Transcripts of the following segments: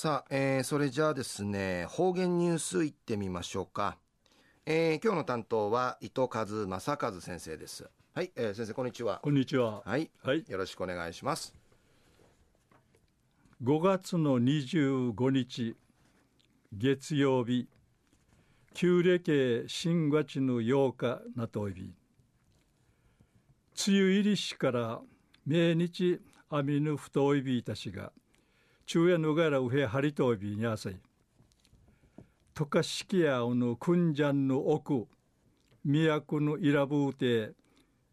さあ、えー、それじゃあですね、方言ニュースいってみましょうか。えー、今日の担当は伊藤和正和先生です。はい、えー、先生こんにちは。こんにちは。はい、はい、よろしくお願いします。5月の25日月曜日旧暦新月の8日なといび梅雨入りしから命日阿弥ぬ太いびいたしが昼夜のがらうへはりとびにあさい。とかしきやおのくんじゃんの奥都のいらぶうて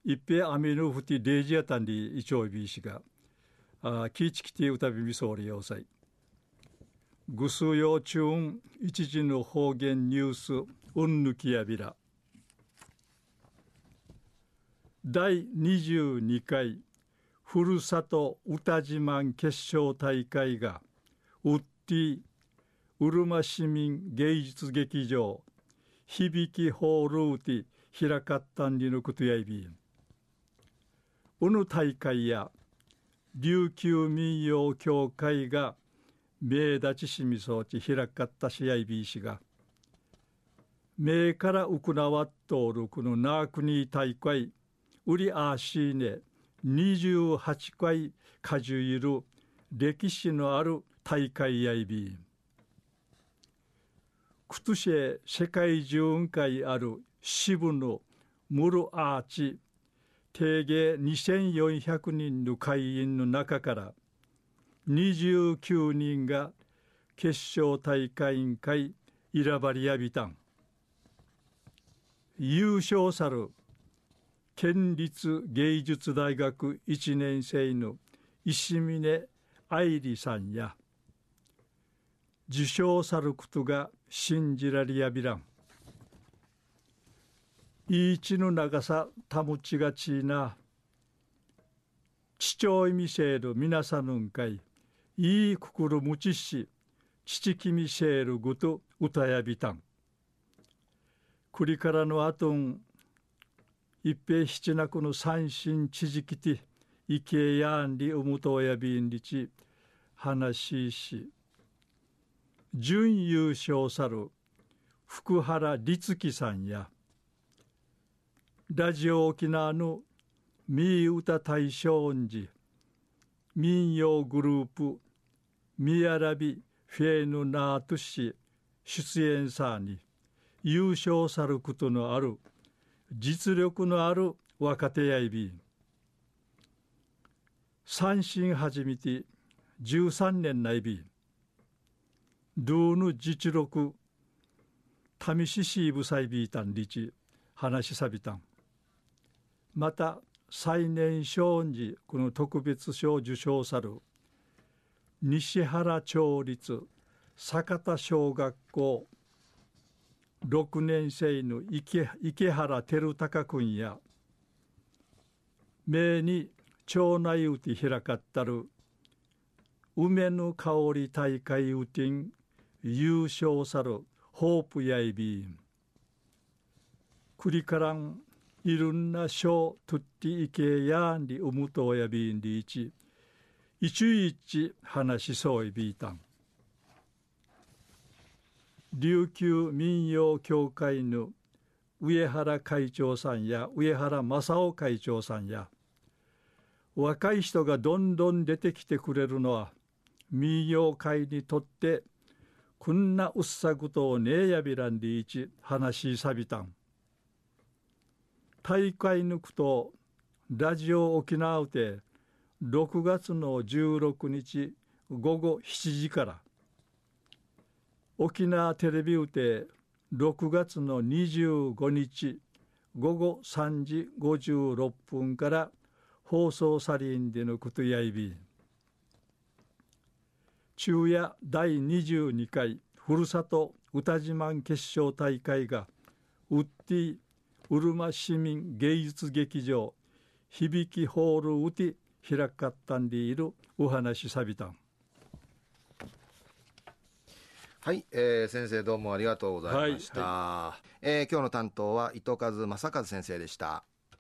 一平阿弥ぬふてレジやたんりいちょいびしが。あキーチキティ歌びみそうり要塞ぐすよちゅん一時の方言ニュースうんぬきやびら。第22回ふるさと歌自慢決勝大会がウッディうるま市民芸術劇場響きホールーティ開かったんりのことやいびん。うぬ大会や琉球民謡協会が名立ちしみそうち開かった試合ビーシが名から行わっとおるこのナークニー大会ウリアーシーネ28回果樹いる歴史のある大会やいび。んクトシェ世界巡回ある支部のムルアーチ定芸2400人の会員の中から29人が決勝大会委員会選ばりやびたん。優勝さる県立芸術大学1年生の石峰愛理さんや受賞さることが信じられやびらん。いいちの長さ保ちがちな父親見せる皆さんんかいいいくくるむちし父きみせるぐと歌やびたん。くりからのあとん一平七なくの三心知事きていけやんりうむとやびんりち話しし準優勝さる福原律樹さんやラジオ沖縄のミー歌大賞音寺民謡グループミヤラビフェーヌナート氏出演者に優勝さることのある実力のある若手やいび。ん三振始めて13年ないび。んドゥーヌ実力。試ししいぶさいびいたんりち話しさびたん。また最年少時この特別賞受賞さる。西原町立坂田小学校6年生の池池原照孝君や名に町内うて開かったる梅の香り大会うてん優勝さるホープやいびんクリカランいろんな書とっていけやんりうむとやびんりいちいちいち話しそういびいたん。琉球民謡協会の上原会長さんや上原正夫会長さんや若い人がどんどん出てきてくれるのは民謡会にとってこんなうっさぐとをねえやびらんでいち話しさびたん。大会抜くとラジオ沖縄で6月の16日午後7時から沖縄テレビうて6月の25日午後3時56分から放送さりんでのことやいび昼夜第22回ふるさと歌自慢決勝大会がウッディうるま市民芸術劇場響きホールうて開かったんでいるお話さびたん。はい、えー、先生どうもありがとうございました、はいはい、えー、今日の担当は糸数正和先生でした